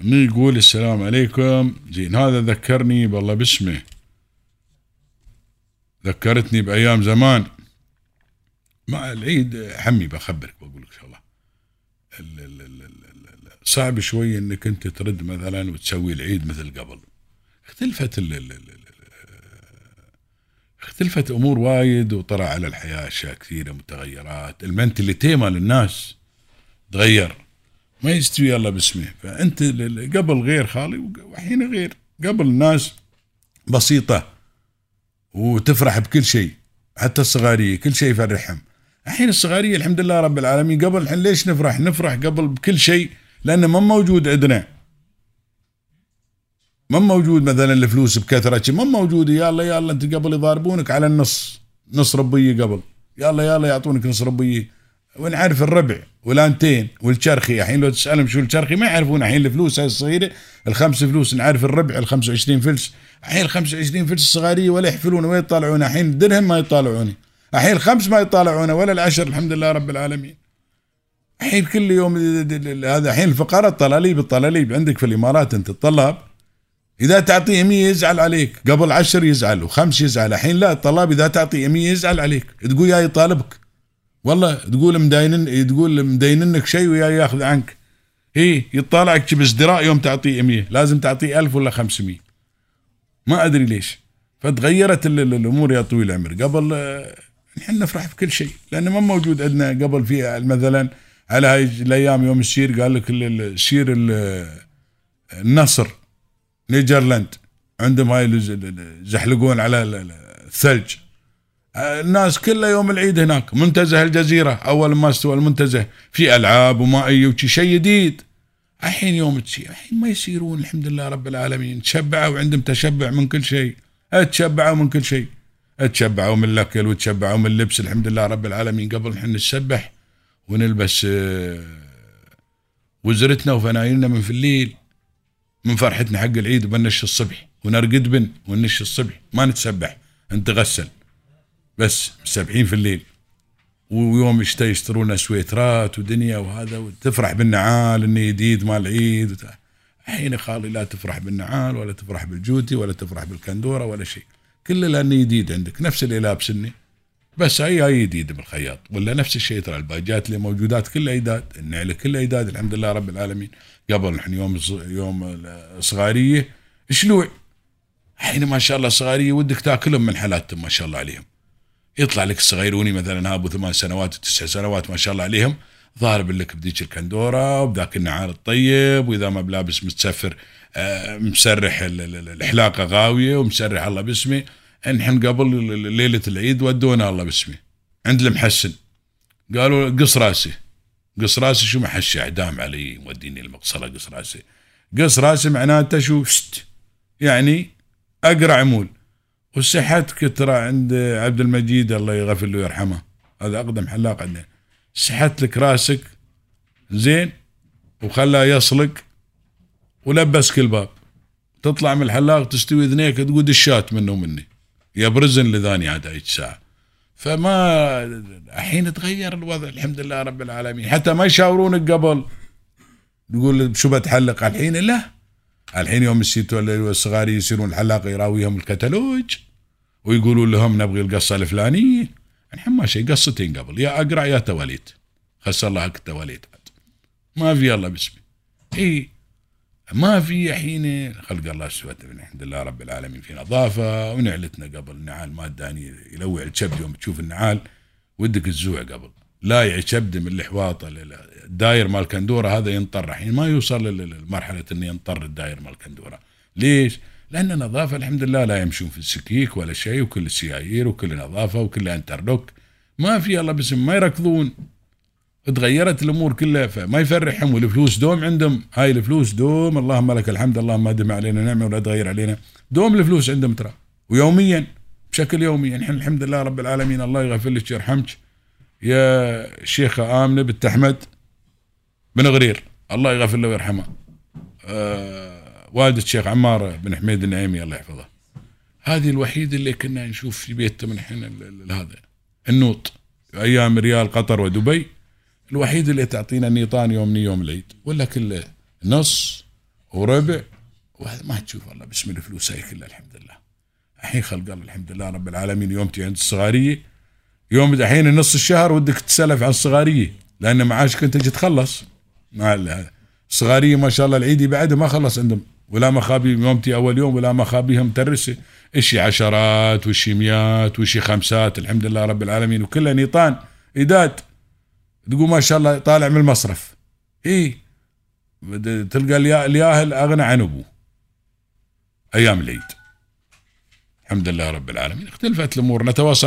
انه يقول السلام عليكم. زين هذا ذكرني بالله باسمه. ذكرتني بأيام زمان. مع العيد حمي بخبرك بقول لك شغله ال- ال- ال- ال- ال- صعب شوي إنك أنت ترد مثلا وتسوي العيد مثل قبل. اختلفت اختلفت أمور وايد وطلع على الحياة أشياء كثيرة متغيرات. المنتاليتي مال الناس تغير. ما يستوي الله باسمه. فأنت قبل غير خالي وحين غير. قبل الناس بسيطة وتفرح بكل شيء حتى الصغارية كل شيء يفرحهم. الحين الصغارية الحمد لله رب العالمين قبل الحين ليش نفرح؟ نفرح قبل بكل شيء لأنه ما موجود عندنا. ما موجود مثلا الفلوس بكثرة ما موجود. يلا يلا أنت قبل يضاربونك على النص. نص ربية قبل. يلا يلا يعطونك نص ربية. ونعرف الربع والآنتين والشرخي. الحين لو تسألهم شو الشرخي ما يعرفون الحين الفلوس هاي الصغيرة. الخمس فلوس نعرف الربع ال 25 فلس. الحين ال 25 فلس الصغارية ولا يحفلون ولا يطالعون؟ الحين الدرهم ما يطالعوني. الحين الخمس ما يطالعونه ولا العشر الحمد لله رب العالمين. الحين كل يوم هذا الحين الفقراء الطلاليب الطلاليب عندك في الإمارات أنت الطلاب إذا تعطيه 100 يزعل عليك قبل عشر يزعل وخمس يزعل. الحين لا الطلاب إذا تعطيه 100 يزعل عليك تقول يا يطالبك. والله تقول مداينن تقول مديننك شيء ويا ياخذ عنك. إيه يطالعك بازدراء يوم تعطيه 100 لازم تعطيه 1000 ولا 500 ما أدري ليش. فتغيرت ال- ال- الأمور يا طويل العمر. قبل آه، نحن نفرح بكل شيء. لأنه ما موجود عندنا قبل في مثلا على هاي الأيام يوم السير قال لك ال- ال- السير ال- النصر نيجرلاند. عندهم هاي اللي ز- زحلقون على ال- ال- الثلج. الناس كلها يوم العيد هناك. منتزه الجزيرة أول ما استوى المنتزه. في ألعاب ومائية وشي شيء جديد. الحين يوم تشي الحين ما يصيرون الحمد لله رب العالمين. تشبعوا وعندهم تشبع من كل شيء. تشبعوا من كل شيء. تشبعوا من الأكل وتشبعوا من اللبس الحمد لله رب العالمين. قبل نحن نسبح ونلبس آه، وزرتنا وفنايلنا من في الليل. من فرحتنا حق العيد وبنش الصبح. ونرقد بن ونش الصبح. ما نتسبح نتغسل. بس مسبحين في الليل. ويوم يشتري يشترون سويترات ودنيا وهذا وتفرح بالنعال إنه جديد مال وت- الحين يا خالي لا تفرح بالنعال ولا تفرح بالجوتي ولا تفرح بالكندورة ولا شيء. كله لأنه جديد عندك. نفس اللي لابس إني. بس هي هي جديد بالخياط. ولا نفس الشيء ترى الباجات اللي موجودات كلها ايداد النعلة كلها ايداد الحمد لله رب العالمين. قبل نحن يوم يوم الصغارية. شلوع. الحين ما شاء الله الصغاريه ودك تاكلهم من حالاتهم ما شاء الله عليهم. يطلع لك الصغيروني مثلا ابو ثمان سنوات وتسع سنوات ما شاء الله عليهم ضارب لك بديك الكندورة وبذاك النعال الطيب وإذا ما بلابس متسفر آه، مسرح ال- ال- ال- الحلاقة غاوية ومسرح الله باسمه نحن قبل ليلة العيد ودونا الله باسمه عند المحسن. قالوا قص راسي. قص راسي شو محشي اعدام علي موديني المقصله قص راسي. قص راسي معناته شو يعني أقرع عمول وسحتك ترى عند عبد المجيد الله يغفر له ويرحمه. هذا أقدم حلاق عندنا. سحت لك راسك زين وخلاه يصلق ولبسك الباب تطلع من الحلاق تستوي اذنيك تقول دشات منه ومني. يا برزن لذاني عاد هيك ساعه فما الحين تغير الوضع الحمد لله رب العالمين. حتى ما يشاورونك قبل. تقول شو بتحلق الحين؟ لا. الحين يوم السيتو الصغار يصيرون الحلاق يراويهم الكتالوج. ويقولون لهم نبغي القصة الفلانية. الحين ما شيء قصتين قبل. يا أقرع يا تواليت. خسر الله حق التواليت. ما في الله باسمي. إي ما في حين خلق الله سوت الحمد لله رب العالمين. في نظافه ونعلتنا قبل. النعال ما اداني يلوع الكبد يوم تشوف النعال. ودك تزوع قبل. لايع كبد من الحواطه الداير مال كندورة. هذا ينطر. الحين ما يوصل للمرحله إنه ينطر الداير مال كندورة. ليش؟ لأن نظافة الحمد لله لا يمشون في السكيك ولا شيء وكل السيايير وكل نظافة وكل interlock. ما في الله باسم ما يركضون. تغيرت الأمور كلها فما يفرحهم. والفلوس دوم عندهم. هاي الفلوس دوم اللهم لك الحمد اللهم ما دم علينا نعمة ولا تغير علينا. دوم الفلوس عندهم ترى. ويوميا بشكل يومي. نحن الحمد لله رب العالمين الله يغفر لك يرحمك. يا شيخة آمنة بنت أحمد بن غرير الله يغفر له ويرحمه. آه والد الشيخ عمار بن حميد النعيمي الله يحفظه. هذه الوحيدة اللي كنا نشوف في بيته من حين هذا النوط أيام ريال قطر ودبي. الوحيد اللي تعطينا النيطان يوم من يوم العيد ولا كله نص وربع. وهذا ما تشوف والله بسم الفلوس هاي كلها الحمد لله. الحين خلق الله الحمد لله رب العالمين. يومتي عند الصغارية يوم الحين نص الشهر ودك تسلف عن الصغارية لأن معاشك أنت تجي تخلص. مع الصغاريه ما شاء الله العيدي بعده ما خلص عندهم. ولا مخابي يومتي أول يوم ولا مخابيها مترسه اشي عشرات وشي ميات وشي خمسات. الحمد لله رب العالمين. وكلها نيطان. إداد تقول ما شاء الله طالع من المصرف. اي تلقى الياهل أغنى عن أبوه. أيام العيد. الحمد لله رب العالمين. اختلفت الأمور. نتواصل.